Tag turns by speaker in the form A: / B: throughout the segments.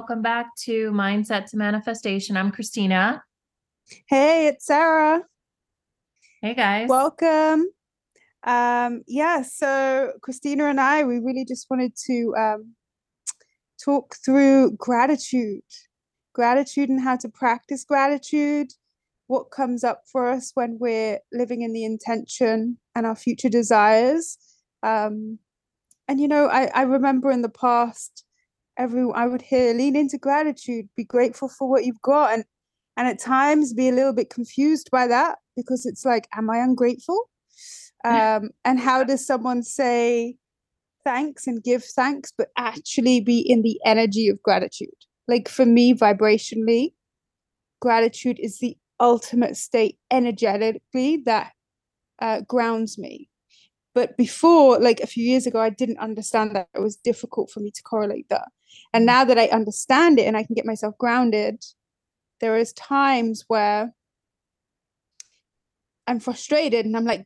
A: Welcome back to Mindset to Manifestation. I'm Christina.
B: Hey, it's Sarah.
A: Hey guys.
B: Welcome. Um, yeah, so Christina and I, we really just wanted to um, talk through gratitude, gratitude and how to practice gratitude, what comes up for us when we're living in the intention and our future desires. Um, and you know, I, I remember in the past, every I would hear lean into gratitude, be grateful for what you've got, and and at times be a little bit confused by that because it's like, am I ungrateful? Um, and how does someone say thanks and give thanks, but actually be in the energy of gratitude? Like for me, vibrationally, gratitude is the ultimate state energetically that uh, grounds me. But before, like a few years ago, I didn't understand that it was difficult for me to correlate that. And now that I understand it and I can get myself grounded, there is times where I'm frustrated and I'm like,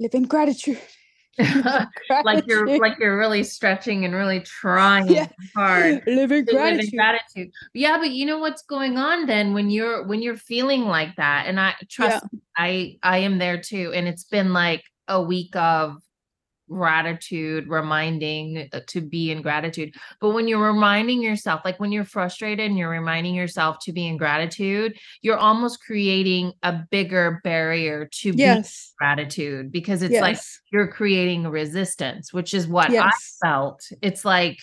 B: live in gratitude.
A: like you're like you're really stretching and really trying
B: Yeah.
A: hard
B: live in
A: to live in
B: gratitude.
A: gratitude. Yeah, but you know what's going on then when you're when you're feeling like that, and I trust me, I I am there too, and it's been like a week of gratitude reminding uh, to be in gratitude but when you're reminding yourself like when you're frustrated and you're reminding yourself to be in gratitude you're almost creating a bigger barrier to
B: Yes.
A: gratitude because it's like you're creating resistance, which is what
B: Yes.
A: I felt. It's like,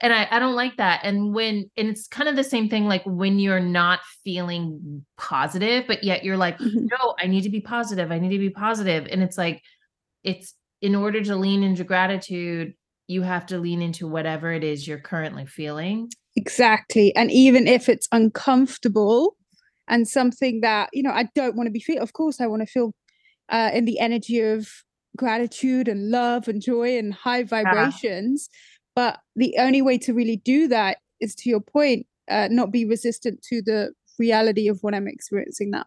A: and I, I don't like that. And when, and it's kind of the same thing, like when you're not feeling positive, but yet you're like,
B: Mhm.
A: no, I need to be positive. I need to be positive. And it's like, it's in order to lean into gratitude, you have to lean into whatever it is you're currently feeling.
B: Exactly. And even if it's uncomfortable and something that, you know, I don't want to be feel, of course, I want to feel uh, in the energy of gratitude and love and joy and high vibrations. But the only way to really do that is to your point, uh, not be resistant to the reality of what I'm experiencing now.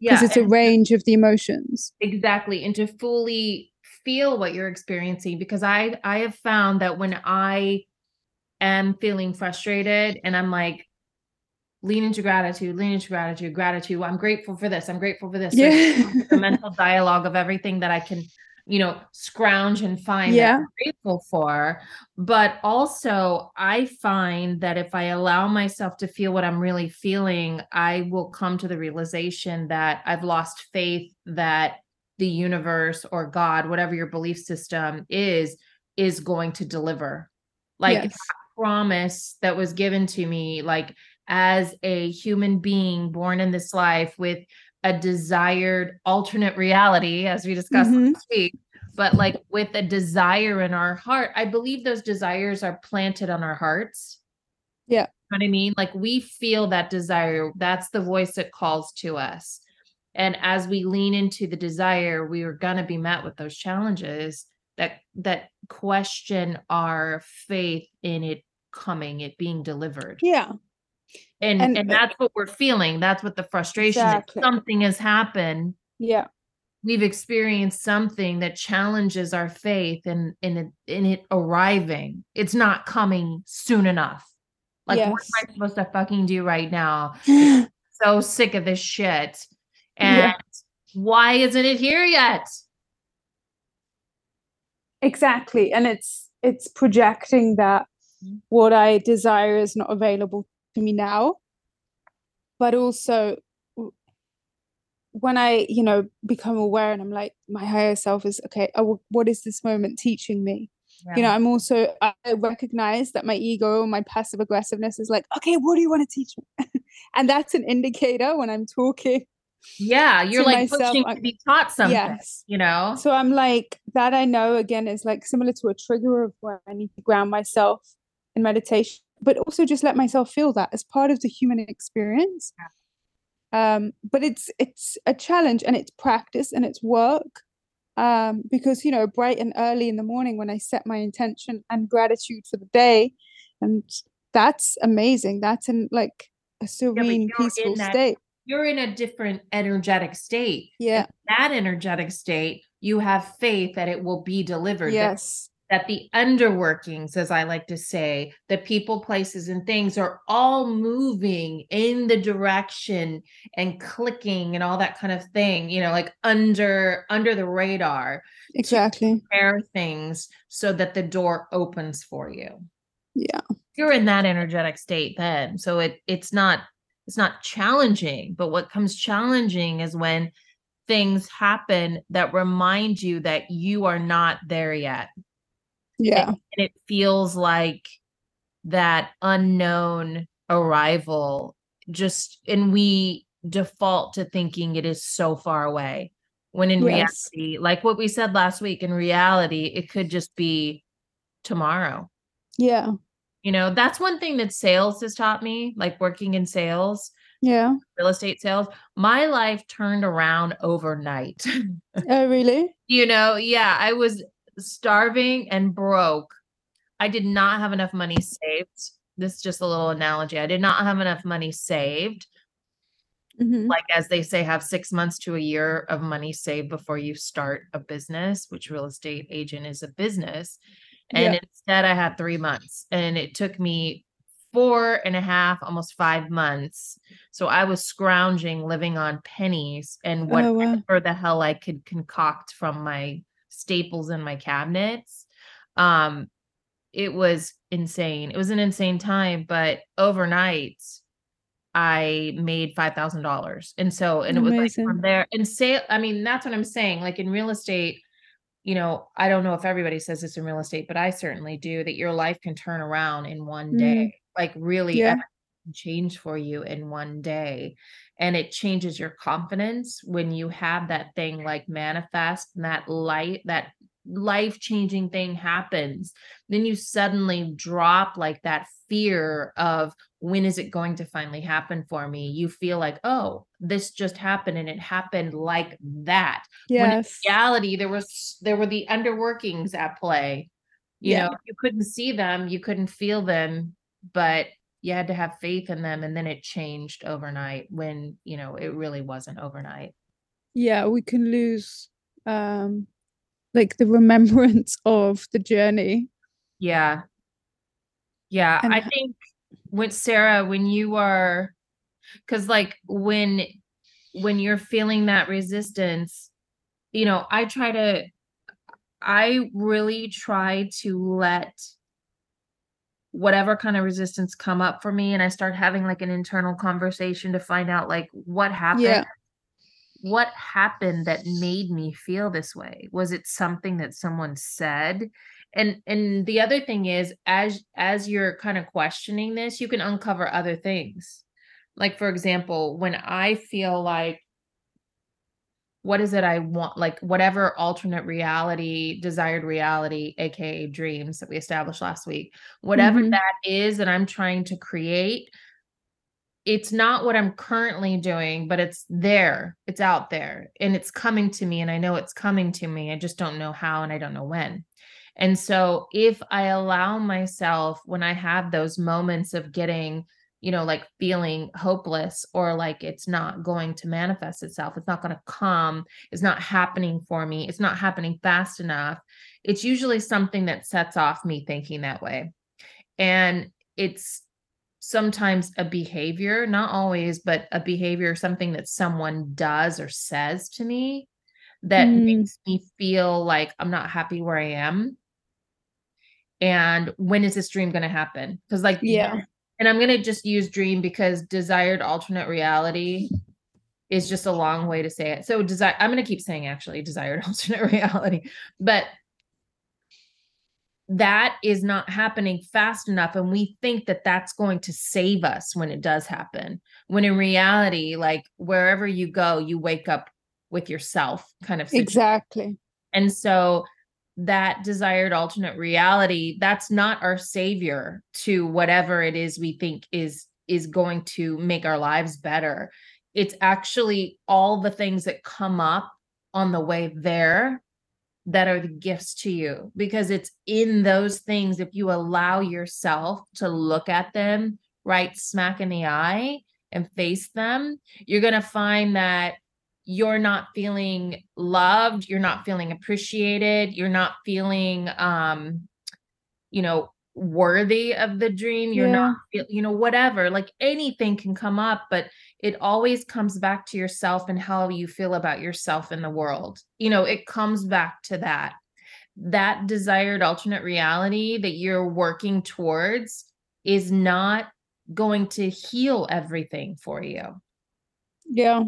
B: Because
A: Yeah.
B: it's a range of the emotions.
A: exactly and to fully feel what you're experiencing because i i have found that when i am feeling frustrated and i'm like lean into gratitude lean into gratitude gratitude i'm grateful for this i'm grateful for this So the mental dialogue of everything that i can you know scrounge and find that
B: Yeah.
A: i'm grateful for but also i find that if i allow myself to feel what i'm really feeling i will come to the realization that i've lost faith that the universe or god whatever your belief system is is going to deliver like
B: yes.
A: promise that was given to me like as a human being born in this life with a desired alternate reality as we discussed
B: Mhm.
A: last week but like with a desire in our heart i believe those desires are planted on our hearts
B: Yeah.
A: You know what i mean like we feel that desire that's the voice that calls to us and as we lean into the desire we are going to be met with those challenges that that question our faith in it coming it being delivered.
B: Yeah.
A: and
B: And-
A: and, that's what we're feeling that's what the frustration
B: Exactly.
A: is something has happened.
B: Yeah.
A: we've experienced something that challenges our faith and in it in it arriving. It's not coming soon enough. Like what am i supposed to fucking do right now? So sick of this shit and
B: Yeah.
A: why isn't it here yet
B: Exactly. And it's it's projecting that what I desire is not available to me now. But also when I, you know, become aware and I'm like, my higher self is okay, oh, what is this moment teaching me? You know, I'm also I recognize that my ego, my passive aggressiveness is like, okay, what do you want to teach me? and that's an indicator when I'm talking.
A: Yeah you're like
B: myself,
A: pushing to be taught something
B: Yes.
A: you know
B: So I'm like, that I know again is like similar to a trigger of where I need to ground myself in meditation, but also just let myself feel that as part of the human experience. Um, but it's it's a challenge and it's practice and it's work. Um, because you know, bright and early in the morning when I set my intention and gratitude for the day, and that's amazing. That's in like a serene,
A: you're
B: peaceful state.
A: You're in a different energetic state
B: Yeah.
A: And that energetic state you have faith that it will be delivered that
B: Yes.
A: that the underworkings, as I like to say, the people, places, and things are all moving in the direction and clicking and all that kind of thing, you know, like under under the radar.
B: Exactly.
A: Prepare things so that the door opens for you.
B: Yeah.
A: You're in that energetic state then. So it it's not it's not challenging, but what comes challenging is when things happen that remind you that you are not there yet
B: yeah.
A: And, and it feels like that unknown arrival just and we default to thinking it is so far away when in yes. reality like what we said last week in reality it could just be tomorrow
B: yeah
A: you know that's one thing that sales has taught me like working in sales
B: yeah
A: real estate sales my life turned around overnight
B: oh really
A: you know yeah i was starving and broke. I did not have enough money saved. This is just a little analogy. I did not have enough money saved. Mm-hmm. Like as they say, have six months to a year of money saved before you start a business, which real estate agent is a business. And yeah. instead, I had three months, and it took me four and a half, almost five months. So I was scrounging, living on pennies and whatever oh, wow. the hell I could concoct from my staples in my cabinets. Um, it was insane. It was an insane time, but overnight I made five thousand dollars. And so and Amazing. it was like from there and say I mean, that's what I'm saying. Like in real estate, you know, I don't know if everybody says this in real estate, but I certainly do that your life can turn around in one mm. day. Like really yeah. change for you in one day and it changes your confidence when you have that thing like manifest and that light that life changing thing happens then you suddenly drop like that fear of when is it going to finally happen for me? You feel like oh this just happened and it happened like that.
B: Yes when in
A: reality there was there were the underworkings at play. You yeah. know you couldn't see them you couldn't feel them but you had to have faith in them and then it changed overnight when you know it really wasn't overnight.
B: Yeah we can lose um like the remembrance of the journey
A: yeah yeah and i think when sarah when you are because like when when you're feeling that resistance you know i try to i really try to let whatever kind of resistance come up for me and I start having like an internal conversation to find out like what happened. Yeah. What happened that made me feel this way? Was it something that someone said? And and the other thing is as as you're kind of questioning this, you can uncover other things. Like for example, when I feel like what is it I want, like whatever alternate reality, desired reality, aka dreams that we established last week, whatever mm-hmm. that is that I'm trying to create, it's not what I'm currently doing, but it's there, it's out there, and it's coming to me. And I know it's coming to me. I just don't know how and I don't know when. And so if I allow myself, when I have those moments of getting you know, like feeling hopeless or like it's not going to manifest itself. It's not going to come. It's not happening for me. It's not happening fast enough. It's usually something that sets off me thinking that way. And it's sometimes a behavior, not always, but a behavior, something that someone does or says to me that mm. makes me feel like I'm not happy where I am. And when is this dream going to happen? Because, like,
B: yeah,
A: and I'm gonna just use dream because desired alternate reality is just a long way to say it. So desire I'm gonna keep saying actually desired alternate reality, but that is not happening fast enough and we think that that's going to save us when it does happen. When in reality like wherever you go you wake up with yourself kind of
B: situation. exactly.
A: And so that desired alternate reality that's not our savior to whatever it is we think is is going to make our lives better. It's actually all the things that come up on the way there that are the gifts to you because it's in those things if you allow yourself to look at them right smack in the eye and face them you're going to find that you're not feeling loved, you're not feeling appreciated, you're not feeling um you know worthy of the dream, you're
B: Yeah.
A: not you know whatever, like anything can come up, but it always comes back to yourself and how you feel about yourself in the world. You know, it comes back to that. That desired alternate reality that you're working towards is not going to heal everything for you.
B: Yeah.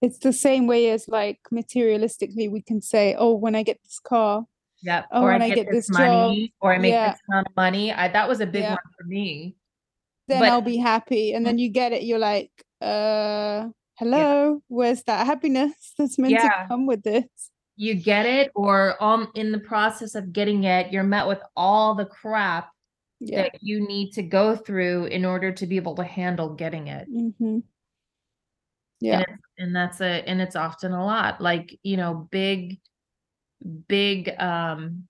B: It's the same way as like materialistically we can say, oh, when I get this car,
A: Yep.
B: Oh,
A: or
B: when
A: I
B: I
A: get, this,
B: this job,
A: money, or I make
B: yeah.
A: this amount of money. I that was a big
B: Yeah.
A: one for me.
B: then
A: But-
B: I'll be happy. And then you get it, you're like, uh, hello, where's that happiness that's meant
A: Yeah.
B: to come with this?
A: You get it, or um in the process of getting it, you're met with all the crap
B: Yeah.
A: that you need to go through in order to be able to handle getting it.
B: hmm Yeah.
A: And, and that's a and it's often a lot. Like, you know, big, big um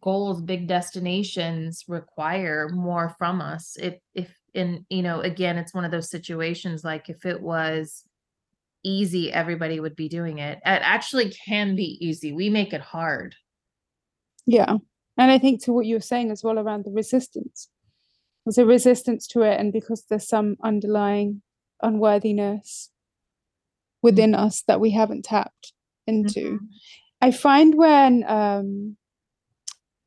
A: goals, big destinations require more from us. If if and you know, again, it's one of those situations like if it was easy, everybody would be doing it. It actually can be easy. We make it hard.
B: Yeah. And I think to what you were saying as well around the resistance. There's a resistance to it, and because there's some underlying unworthiness within us that we haven't tapped into.
A: Mhm.
B: I find when um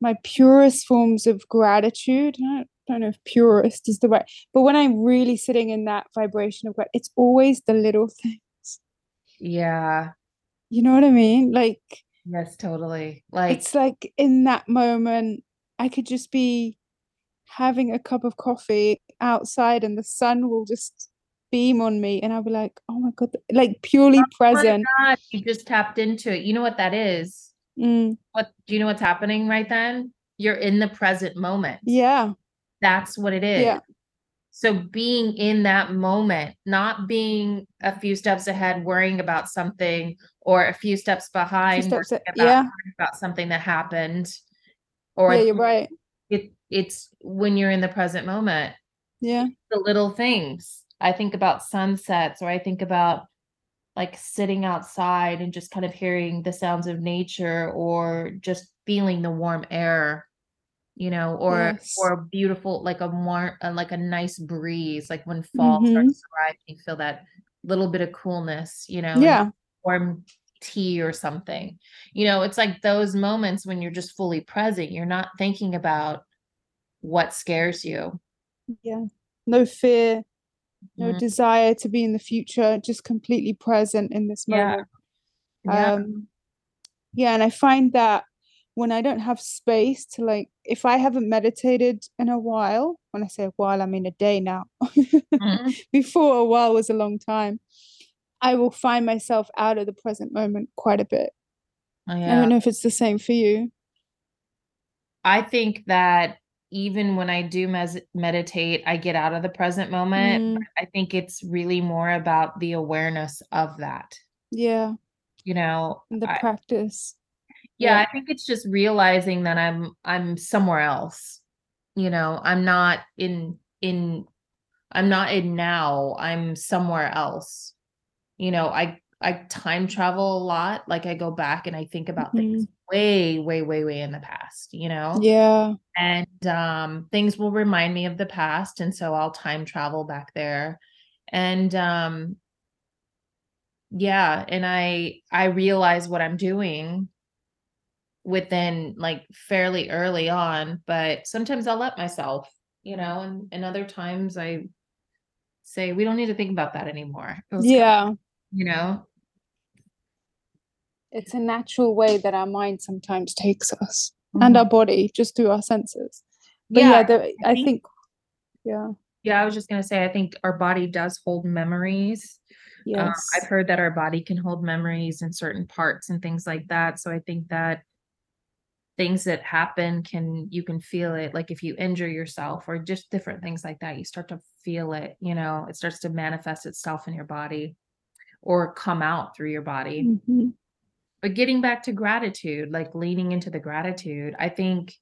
B: my purest forms of gratitude, I don't, know if purest is the right, but when I'm really sitting in that vibration of gratitude, it's always the little things.
A: Yeah.
B: You know what I mean? Like
A: Yes, totally. Like
B: it's like in that moment, I could just be having a cup of coffee outside and the sun will just beam on me and I'll be like, oh my God, like purely
A: oh
B: present.
A: You just tapped into it. You know what that is?
B: Mm,
A: What do you know what's happening right then? You're in the present moment.
B: yeah.
A: That's what it is.
B: Yeah.
A: So being in that moment, not being a few steps ahead, worrying about something, or a few steps behind,
B: steps
A: worrying
B: a-
A: about,
B: yeah.
A: about something that happened. Or
B: Yeah, you're right.
A: it, it's when you're in the present moment,
B: Yeah.
A: the little things. I think about sunsets, or I think about like sitting outside and just kind of hearing the sounds of nature, or just feeling the warm air you know, or
B: Yes.
A: or beautiful, like a more uh, like a nice breeze, like when fall
B: Mhm.
A: starts to arrive, you feel that little bit of coolness, you know,
B: Yeah.
A: warm tea or something. You know, it's like those moments when you're just fully present. You're not thinking about what scares you.
B: Yeah. No fear, no
A: Mhm.
B: desire to be in the future, just completely present in this moment.
A: Yeah.
B: Um, yeah, and I find that when I don't have space to like, if I haven't meditated in a while, when I say a while, I mean a day now.
A: Mhm.
B: Before a while was a long time. I will find myself out of the present moment quite a bit.
A: Oh,
B: I don't know if it's the same for you.
A: I think that even when I do mes- meditate, I get out of the present moment.
B: Mm.
A: I think it's really more about the awareness of that.
B: Yeah,
A: You know,
B: the
A: I-
B: practice.
A: yeah,
B: Yeah.
A: I think it's just realizing that I'm I'm somewhere else. You know, I'm not in in I'm not in now. I'm somewhere else. You know, I I time travel a lot. Like I go back and I think about things way, way, way, way in the past, you know?
B: Yeah.
A: and um things will remind me of the past and so I'll time travel back there and um yeah and I I realize what I'm doing within like fairly early on but sometimes I'll let myself you know and and other times I say we don't need to think about that anymore It was kinda-
B: Yeah.
A: you know
B: It's a natural way that our mind sometimes takes us and our body just through our senses. But yeah,
A: yeah
B: the, I
A: think-
B: think, yeah,
A: yeah I was just gonna say I think our body does hold memories Uh,
B: yes.
A: I've heard that our body can hold memories in certain parts and things like that. So I think that things that happen can you can feel it like if you injure yourself or just different things like that you start to feel it you know it starts to manifest itself in your body or come out through your body
B: Mhm.
A: But getting back to gratitude like leaning into the gratitude i think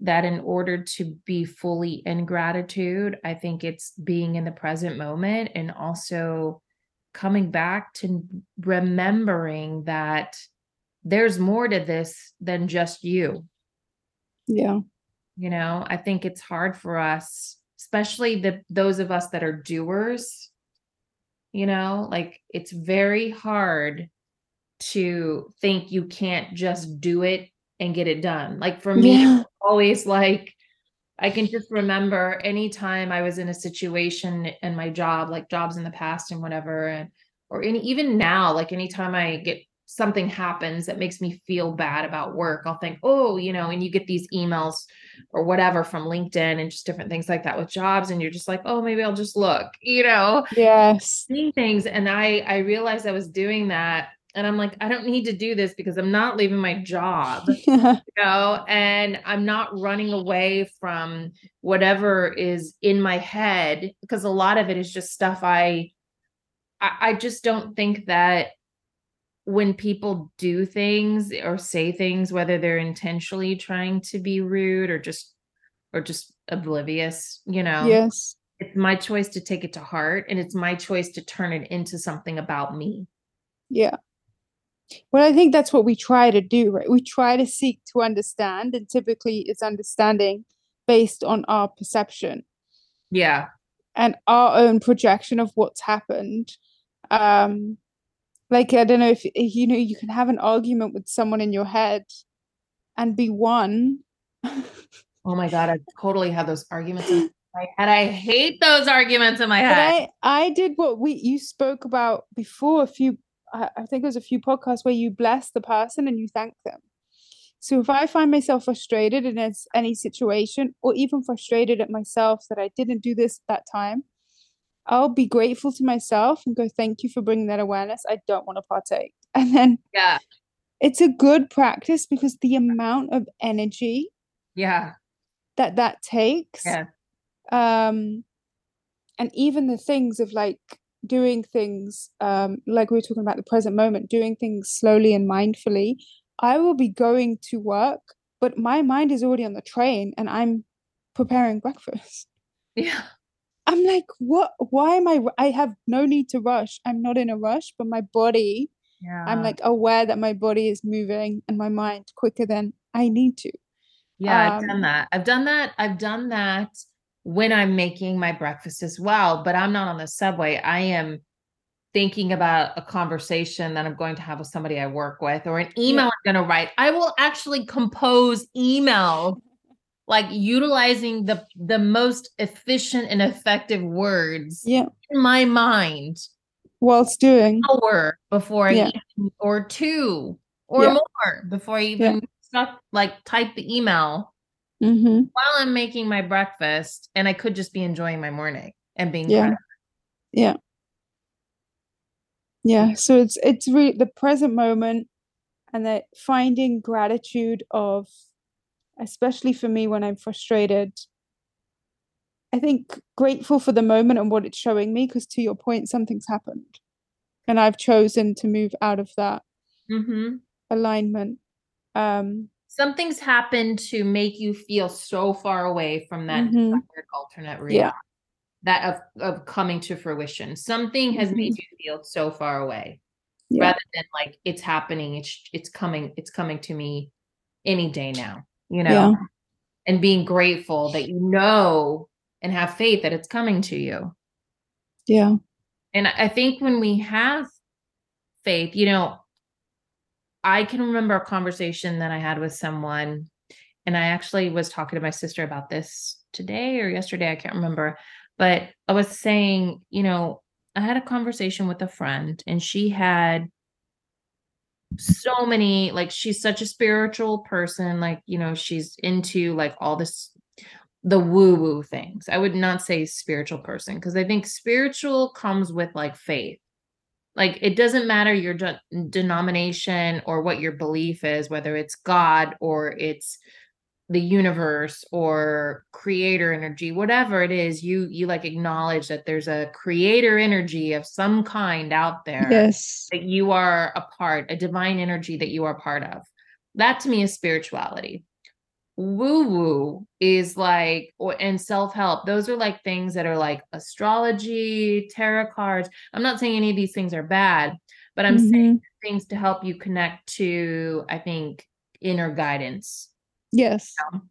A: that in order to be fully in gratitude i think it's being in the present moment and also coming back to remembering that there's more to this than just you.
B: Yeah.
A: You know, I think it's hard for us, especially the those of us that are doers. You know, like it's very hard to think you can't just do it and get it done. Like for me,
B: Yeah.
A: always like I can just remember anytime I was in a situation in my job, like jobs in the past and whatever, and or any even now, like anytime I get something happens that makes me feel bad about work, I'll think, oh, you know, and you get these emails or whatever from LinkedIn and just different things like that with jobs, and you're just like, oh, maybe I'll just look, you know,
B: Yes.
A: seeing things. And I I realized I was doing that. And I'm like, I don't need to do this because I'm not leaving my job you know and i'm not running away from whatever is in my head because a lot of it is just stuff i i, I just don't think that when people do things or say things whether they're intentionally trying to be rude or just or just oblivious you know
B: Yes.
A: it's my choice to take it to heart and it's my choice to turn it into something about me
B: Yeah. Well, I think that's what we try to do, right? We try to seek to understand, and typically it's understanding based on our perception
A: yeah
B: and our own projection of what's happened. Um, like I don't know if you know you can have an argument with someone in your head and be one.
A: oh my god i totally had those arguments in my head i hate those arguments in my head
B: I I did what we you spoke about before a few I, I think it was a few podcasts where you bless the person and you thank them. So if I find myself frustrated in any situation or even frustrated at myself that I didn't do this at that time, I'll be grateful to myself and go thank you for bringing that awareness. I don't want to partake. And then
A: yeah
B: it's a good practice because the amount of energy
A: yeah
B: that that takes
A: yeah
B: um and even the things of like doing things um like we were talking about the present moment doing things slowly and mindfully i will be going to work but my mind is already on the train and i'm preparing breakfast
A: yeah
B: i'm like what why am i i have no need to rush i'm not in a rush but my body
A: yeah
B: i'm like aware that my body is moving and my mind quicker than i need to
A: Yeah, I've done
B: Um,
A: that. I've done that. I've done that when I'm making my breakfast as well, but I'm not on the subway. I am thinking about a conversation that I'm going to have with somebody I work with or an email I'm going to write. I will actually compose email like utilizing the the most efficient and effective words
B: yeah
A: in my mind
B: whilst doing
A: hour before I
B: Yeah.
A: even, or two or
B: Yeah.
A: more before I even start like type the email
B: mm-hmm.
A: while I'm making my breakfast and I could just be enjoying my morning and being
B: Yeah.
A: present.
B: yeah yeah so it's it's really the present moment and that finding gratitude of especially for me when i'm frustrated i think grateful for the moment and what it's showing me because to your point something's happened and i've chosen to move out of that
A: Mhm.
B: alignment um
A: Something's happened to make you feel so far away from that
B: Mhm.
A: desired alternate
B: Yeah.
A: reality. That of, of coming to fruition. Something has made
B: Mhm.
A: you feel so far away
B: yeah
A: rather than like it's happening, it's it's coming, it's coming to me any day now, you know,
B: Yeah.
A: and being grateful that you know and have faith that it's coming to you.
B: yeah
A: And I think when we have faith, you know, I can remember a conversation that I had with someone, and I actually was talking to my sister about this today or yesterday, I can't remember. But I was saying, you know, I had a conversation with a friend, and she had so many, like, she's such a spiritual person, like, you know, she's into like all this the woo woo things. I would not say spiritual person because I think spiritual comes with like faith. Like it doesn't matter your de- denomination or what your belief is, whether it's God or it's the universe or creator energy, whatever it is, you you like acknowledge that there's a creator energy of some kind out there
B: yes
A: that you are a part, a divine energy that you are part of. That to me is spirituality. Woo woo is like or and self-help those are like things that are like astrology tarot cards i'm not saying any of these things are bad but i'm mm-hmm. saying things to help you connect to i think inner guidance
B: yes
A: you know?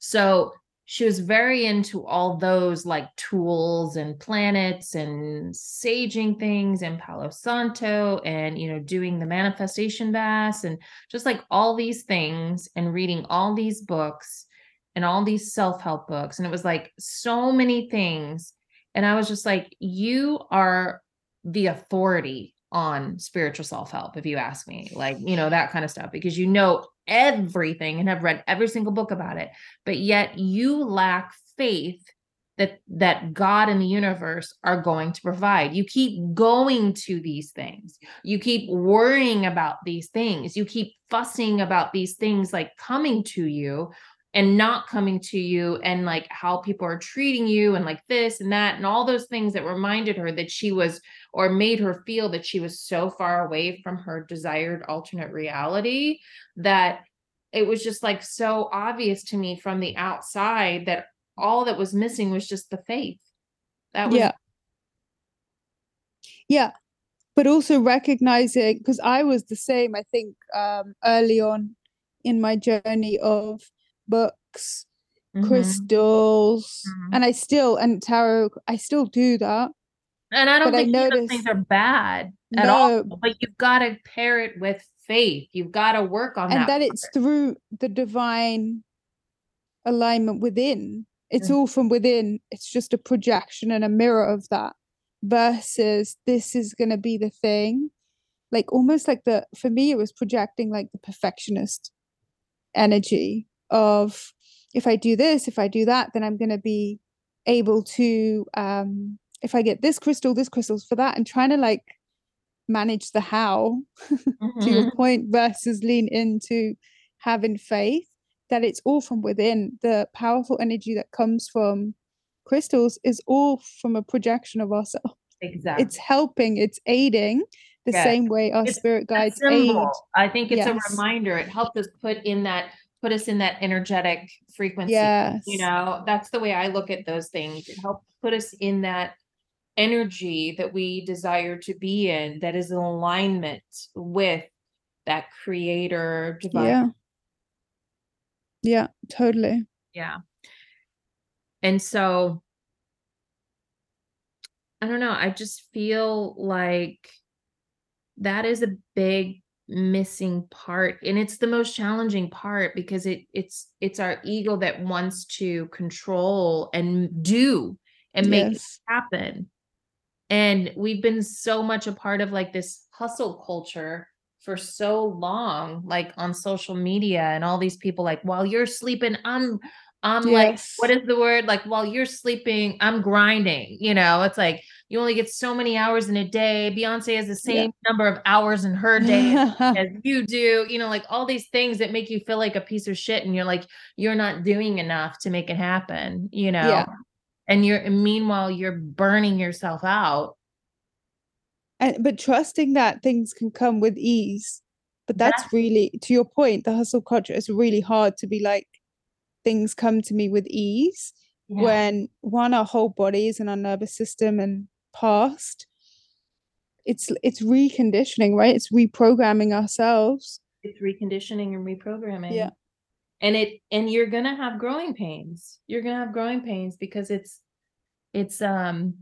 A: so she was very into all those like tools and planets and saging things and Palo Santo and you know doing the manifestation bass and just like all these things and reading all these books and all these self-help books. And it was like so many things. And I was just like you are the authority on spiritual self-help if you ask me like you know that kind of stuff because you know everything and have read every single book about it but yet you lack faith that that God and the universe are going to provide. You keep going to these things. You keep worrying about these things. You keep fussing about these things like coming to you and not coming to you and like how people are treating you and like this and that and all those things that reminded her that she was or made her feel that she was so far away from her desired alternate reality that it was just like so obvious to me from the outside that all that was missing was just the faith.
B: That was yeah. Yeah but also recognizing because i was the same i think um early on in my journey of books, mm-hmm. crystals, mm-hmm. and I still and tarot. I still do that.
A: And I don't think I notice, things are bad at no, all. But you've got to pair it with faith. You've got to work on
B: and
A: that.
B: And that it's through the divine alignment within. It's mm-hmm. all from within. It's just a projection and a mirror of that. Versus this is gonna be the thing. Like almost like the for me, it was projecting like the perfectionist energy of if I do this, if I do that, then I'm going to be able to, um, if I get this crystal, this crystal's for that, and trying to like manage the how mm-hmm. to your point versus lean into having faith that it's all from within. The powerful energy that comes from crystals is all from a projection of ourselves.
A: Exactly.
B: It's helping, it's aiding the yes. same way our it's spirit guides aid.
A: I think it's yes. a reminder. It helps us put in that put us in that energetic frequency.
B: Yes.
A: You know, that's the way I look at those things. It helps put us in that energy that we desire to be in that is in alignment with that creator
B: divine. Yeah. Yeah, totally.
A: Yeah. And so I don't know, I just feel like that is a big missing part and it's the most challenging part because it it's it's our ego that wants to control and do and make yes. it happen and we've been so much a part of like this hustle culture for so long like on social media and all these people like while you're sleeping i'm i'm yes. like what is the word like while you're sleeping i'm grinding you know it's like you only get so many hours in a day. Beyonce has the same yeah. number of hours in her day as you do. You know, like all these things that make you feel like a piece of shit, and you're like you're not doing enough to make it happen. You know, yeah. and you're meanwhile you're burning yourself out.
B: And but trusting that things can come with ease. But that's, that's really to your point. The hustle culture is really hard to be like things come to me with ease. Yeah. when one our whole bodies and our nervous system and past it's it's reconditioning right? It's reprogramming ourselves.
A: It's reconditioning and reprogramming.
B: Yeah.
A: And it and you're gonna have growing pains. You're gonna have growing pains because it's it's um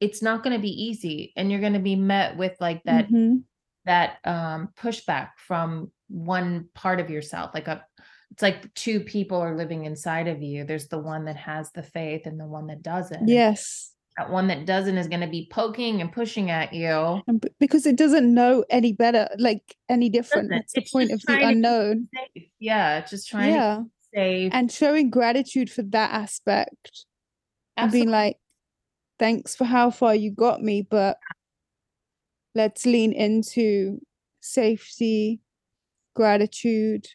A: it's not gonna be easy and you're gonna be met with like that mm-hmm. that um pushback from one part of yourself like a it's like two people are living inside of you. There's the one that has the faith and the one that doesn't.
B: Yes
A: that one that doesn't is going to be poking and pushing at you.
B: Because it doesn't know any better like any different. It's the point of the unknown.
A: yeah just trying yeah. to save
B: and showing gratitude for that aspect. Absolutely. and being like thanks for how far you got me but let's lean into safety gratitude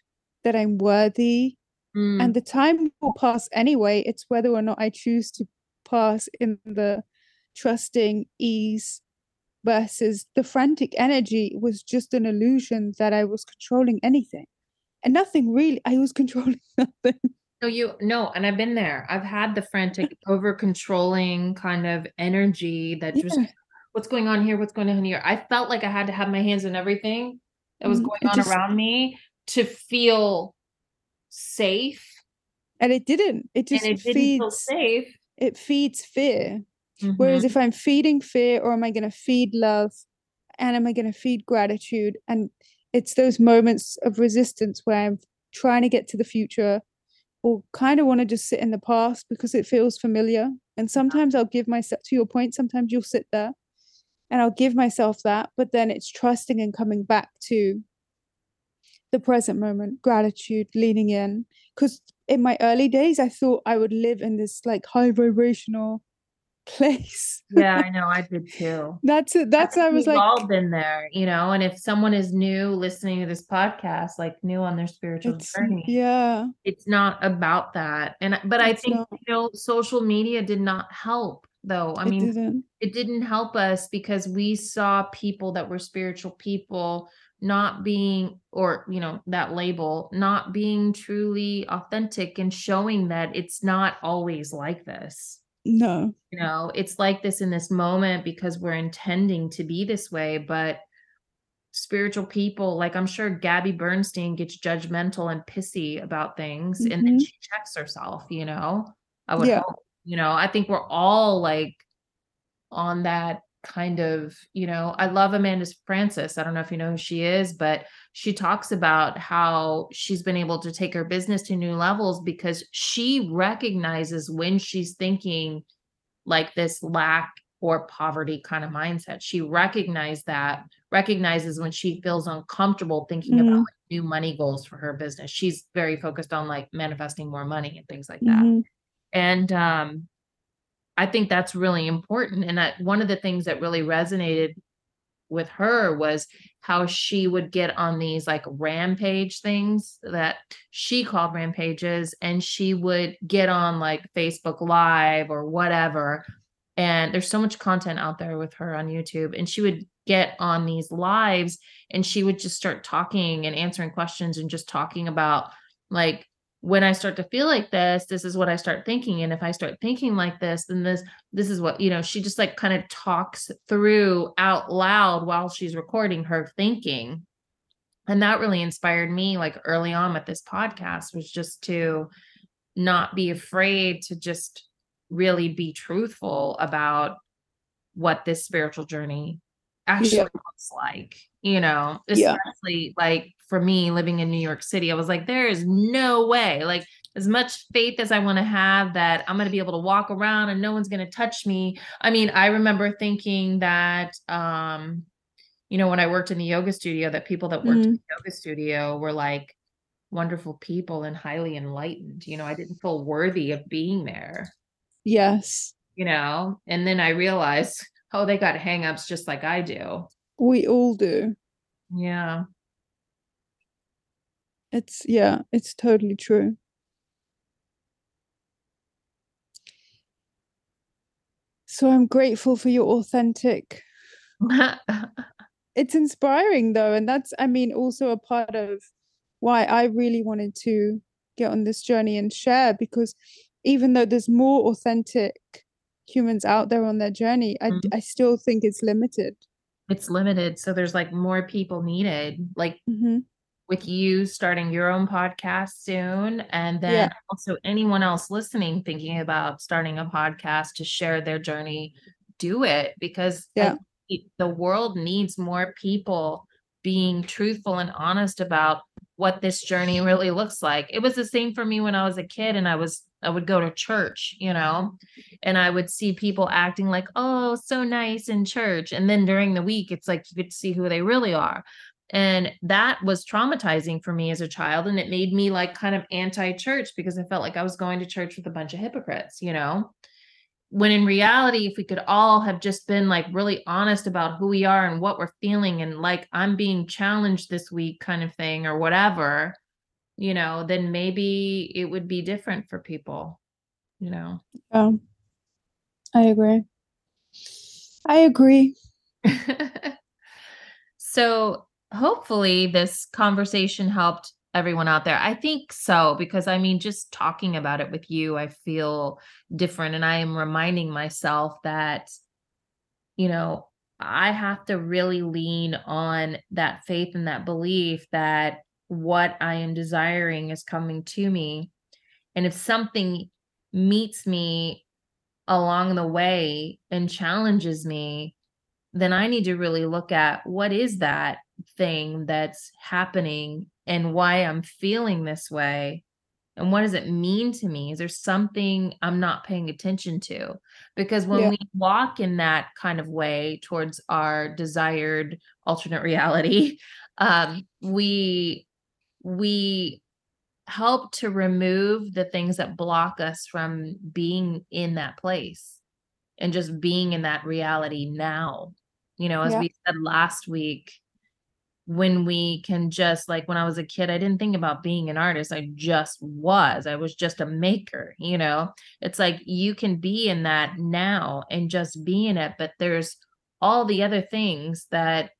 B: that i'm worthy. Mm. and the time will pass anyway. It's whether or not i choose to pass in the trusting ease versus the frantic energy was just an illusion that I was controlling anything. and nothing really i was controlling nothing.
A: No you no and i've been there. I've had the frantic over controlling kind of energy that just what's going on here? What's going on here? I felt like i had to have my hands in everything that was
B: Mhm.
A: going on
B: just-
A: around me to feel safe.
B: And it didn't. It just
A: and it didn't feel safe
B: it feeds fear Whereas
A: Mhm.
B: if I'm feeding fear or am I going to feed love and am I going to feed gratitude? And it's those moments of resistance where I'm trying to get to the future or kind of want to just sit in the past because it feels familiar. And sometimes I'll give myself, to your point, sometimes you'll sit there and I'll give myself that, but then it's trusting and coming back to the present moment, gratitude, leaning in. Because in my early days, I thought I would live in this like high vibrational place.
A: yeah i know i did too
B: That's it. That's I was
A: We've
B: like,
A: all been there, you know. And if someone is new listening to this podcast, like new on their spiritual journey,
B: yeah,
A: it's not about that. And I- but I think
B: not.
A: you know, social media did not help, though. I
B: it
A: mean,
B: didn't.
A: it didn't help us because we saw people that were spiritual people not being or you know that label not being truly authentic and showing that it's not always like this
B: No,
A: you know it's like this in this moment because we're intending to be this way but spiritual people like i'm sure gabby bernstein gets judgmental and pissy about things and then
B: Mhm.
A: she checks herself you know i would
B: Yeah.
A: hope you know i think we're all like on that kind of you know i love amanda frances i don't know if you know who she is but she talks about how she's been able to take her business to new levels because she recognizes when she's thinking like this lack or poverty kind of mindset she recognized that recognizes when she feels uncomfortable thinking about
B: Mhm.
A: like, new money goals for her business she's very focused on like manifesting more money and things like that
B: Mhm.
A: and um i think that's really important and that one of the things that really resonated with her was how she would get on these like rampage things that she called rampages and she would get on like Facebook live or whatever and there's so much content out there with her on YouTube and she would get on these lives and she would just start talking and answering questions and just talking about like when I start to feel like this this is what I start thinking and if I start thinking like this then this this is what you know she just like kind of talks through out loud while she's recording her thinking and that really inspired me like early on with this podcast was just to not be afraid to just really be truthful about what this spiritual journey actually
B: Yeah.
A: looks like you know
B: Yeah.
A: especially like for me living in new york city i was like there is no way. Like as much faith as i want to have that i'm going to be able to walk around and no one's going to touch me. I mean i remember thinking that um you know when i worked in the yoga studio that people that worked in the yoga studio were like wonderful people and highly enlightened you know i didn't feel worthy of being there.
B: Yes,
A: you know? And then i realized oh they got hangups just like i do.
B: We all do.
A: yeah
B: It's yeah, it's totally true. So I'm grateful for your authentic. It's inspiring though, and that's I mean also a part of why I really wanted to get on this journey and share because even though there's more authentic humans out there on their journey, I
A: Mhm.
B: I still think it's limited.
A: it's limited so there's like more people needed like
B: hmm
A: with you starting your own podcast soon. And then
B: Yeah.
A: also anyone else listening thinking about starting a podcast to share their journey do it. Because
B: Yeah.
A: the world needs more people being truthful and honest about what this journey really looks like. It was the same for me when i was a kid and i was i would go to church you know and i would see people acting like oh so nice in church. And then during the week it's like you could see who they really are and that was traumatizing for me as a child. And it made me like kind of anti church because I felt like I was going to church with a bunch of hypocrites, you know? When in reality, if we could all have just been like really honest about who we are and what we're feeling, and like I'm being challenged this week, kind of thing, or whatever, you know, then maybe it would be different for people, you know?
B: I agree. I agree.
A: so hopefully this conversation helped everyone out there? I think so because I mean just talking about it with you I feel different and I am reminding myself that you know I have to really lean on that faith and that belief that what I am desiring is coming to me. And if something meets me along the way and challenges me, then I need to really look at what is that thing that's happening and why I'm feeling this way and what does it mean to me? Is there something I'm not paying attention to? Because when yeah. we walk in that kind of way towards our desired alternate reality, um, we we help to remove the things that block us from being in that place and just being in that reality now. You know, as yeah. we said last week, when we can just like when I was a kid, I didn't think about being an artist. I just was. I was just a maker, you know. It's like you can be in that now and just be in it, but there's all the other things that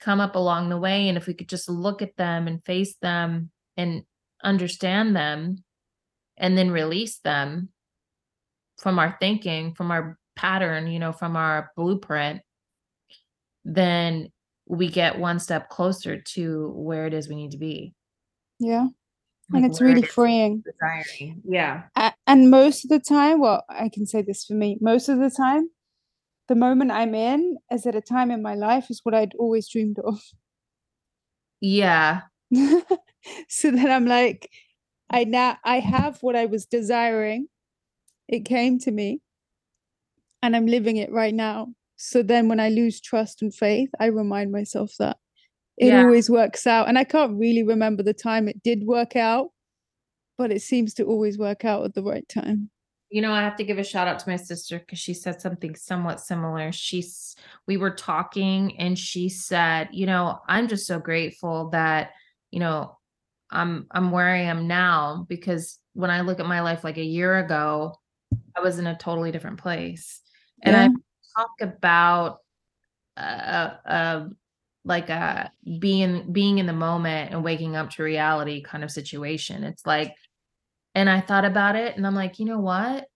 A: come up along the way and if we could just look at them and face them and understand them and then release them from our thinking, from our pattern, you know, from our blueprint, then we get one step closer to where it is we need to be.
B: Yeah. Like and it's really it freeing.
A: Desiring. Yeah.
B: And most of the time, well, I can say this for me, most of the time, the moment I'm in is at a time in my life is what I'd always dreamed of.
A: Yeah.
B: so then I'm like, I now I have what I was desiring. It came to me and I'm living it right now. So then when I lose trust and faith, I remind myself that it yeah. always works out. And I can't really remember the time it did work out, but it seems to always work out at the right time.
A: You know, I have to give a shout out to my sister because she said something somewhat similar. She's, we were talking and she said, you know, I'm just so grateful that, you know, I'm, I'm where I am now because when I look at my life like a year ago, I was in a totally different place. And yeah. I talk about uh, uh like a being being in the moment and waking up to reality kind of situation. It's like, and I thought about it, and I'm like, you know what?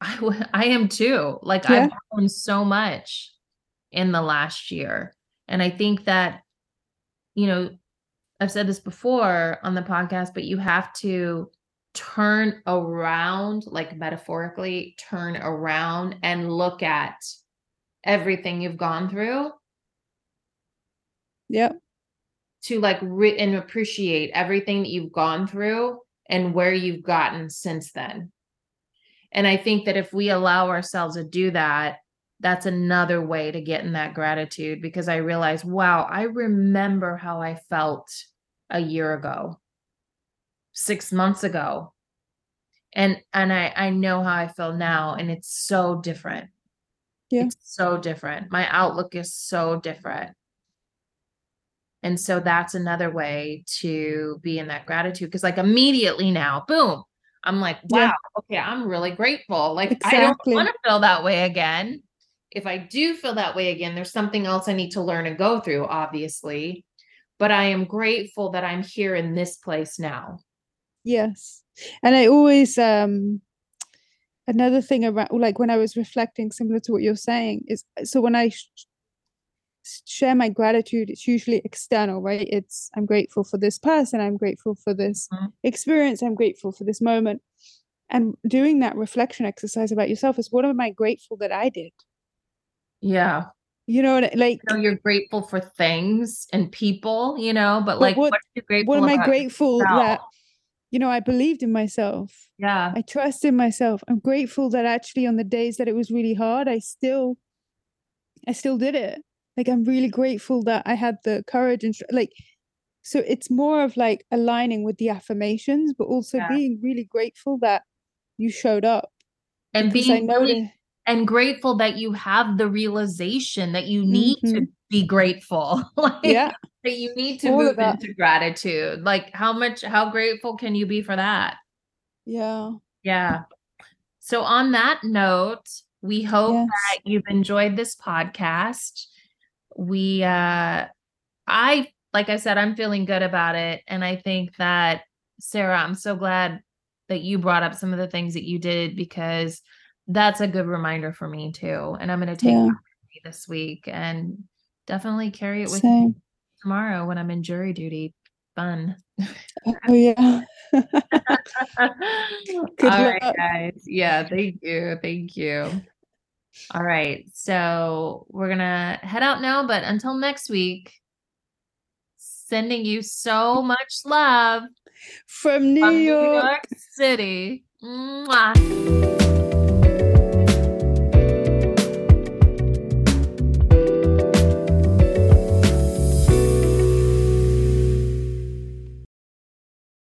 A: I w- I am too. Like yeah. I've grown so much in the last year, and I think that, you know, I've said this before on the podcast, but you have to turn around, like metaphorically, turn around and look at everything you've gone through.
B: Yep.
A: To like re- and appreciate everything that you've gone through and where you've gotten since then. And I think that if we allow ourselves to do that, that's another way to get in that gratitude because I realize, wow, I remember how I felt a year ago, six months ago. And and I I know how I feel now and it's so different.
B: Yeah.
A: It's so different. My outlook is so different. And so that's another way to be in that gratitude. Cause like immediately now, boom, I'm like, wow, yeah. okay, I'm really grateful. Like exactly. I don't want to feel that way again. If I do feel that way again, there's something else I need to learn and go through, obviously. But I am grateful that I'm here in this place now.
B: Yes. And I always um another thing around like when i was reflecting similar to what you're saying is so when i sh- share my gratitude it's usually external right it's i'm grateful for this person i'm grateful for this mm-hmm. experience i'm grateful for this moment and doing that reflection exercise about yourself is what am i grateful that i did
A: yeah
B: you know like
A: you know, you're grateful for things and people you know but, but like what, what,
B: what am i grateful yourself? that you know, I believed in myself.
A: Yeah.
B: I trusted myself. I'm grateful that actually on the days that it was really hard, I still I still did it. Like I'm really grateful that I had the courage and like so it's more of like aligning with the affirmations, but also yeah. being really grateful that you showed up.
A: And being really, and grateful that you have the realization that you need mm-hmm. to be grateful. like
B: yeah.
A: You need to All move into gratitude. Like how much how grateful can you be for that?
B: Yeah.
A: Yeah. So on that note, we hope yes. that you've enjoyed this podcast. We uh I like I said, I'm feeling good about it. And I think that, Sarah, I'm so glad that you brought up some of the things that you did because that's a good reminder for me too. And I'm going to take
B: Yeah.
A: that with me this week and definitely carry it with
B: Same.
A: me tomorrow when I'm in jury duty. Fun.
B: Oh yeah.
A: All right, guys. Yeah, thank you. Thank you. All right. So we're going to head out now, but until next week, sending you so much love
B: From New
A: from
B: York.
A: New York City. Mwah.